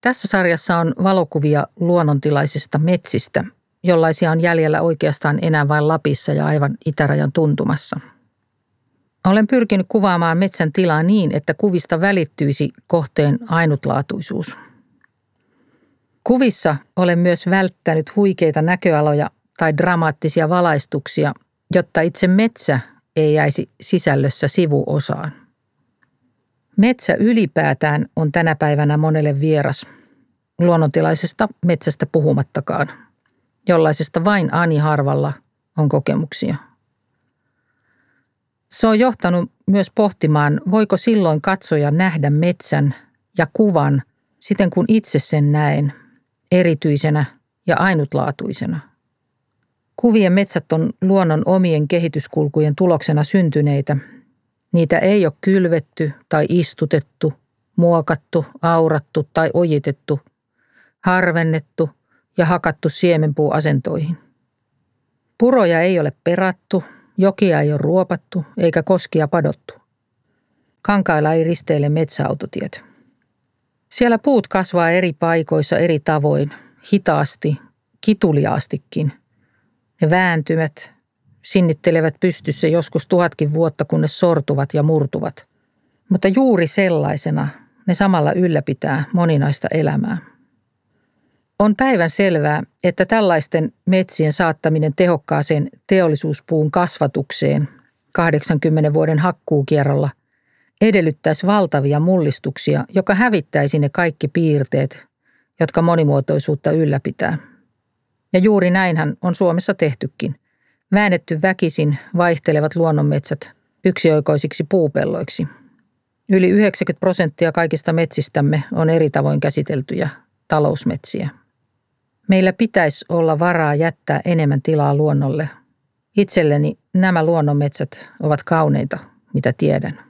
Tässä sarjassa on valokuvia luonnontilaisista metsistä, jollaisia on jäljellä oikeastaan enää vain Lapissa ja aivan itärajan tuntumassa. Olen pyrkinyt kuvaamaan metsän tilaa niin, että kuvista välittyisi kohteen ainutlaatuisuus. Kuvissa olen myös välttänyt huikeita näköaloja tai dramaattisia valaistuksia, jotta itse metsä ei jäisi sisällössä sivuosaan. Metsä ylipäätään on tänä päivänä monelle vieras, luonnontilaisesta metsästä puhumattakaan, jollaisesta vain Ani Harvalla on kokemuksia. Se on johtanut myös pohtimaan, voiko silloin katsoja nähdä metsän ja kuvan siten kuin itse sen näen, erityisenä ja ainutlaatuisena. Kuvien metsät on luonnon omien kehityskulkujen tuloksena syntyneitä. Niitä ei ole kylvetty tai istutettu, muokattu, aurattu tai ojitettu, harvennettu ja hakattu siemenpuuasentoihin. Puroja ei ole perattu, jokia ei ole ruopattu eikä koskia padottu. Kankailla ei risteile metsäautotiet. Siellä puut kasvaa eri paikoissa eri tavoin, hitaasti, kituliaastikin – ne vääntyvät, sinnittelevät pystyssä joskus tuhatkin vuotta, kunnes sortuvat ja murtuvat. Mutta juuri sellaisena ne samalla ylläpitää moninaista elämää. On päivän selvää, että tällaisten metsien saattaminen tehokkaaseen teollisuuspuun kasvatukseen 80 vuoden hakkuukierrolla edellyttäisi valtavia mullistuksia, joka hävittäisi ne kaikki piirteet, jotka monimuotoisuutta ylläpitää. Ja juuri näinhän on Suomessa tehtykin. Väännetty väkisin vaihtelevat luonnonmetsät yksioikoisiksi puupelloiksi. Yli 90 prosenttia kaikista metsistämme on eri tavoin käsiteltyjä talousmetsiä. Meillä pitäisi olla varaa jättää enemmän tilaa luonnolle. Itselleni nämä luonnonmetsät ovat kauneita, mitä tiedän.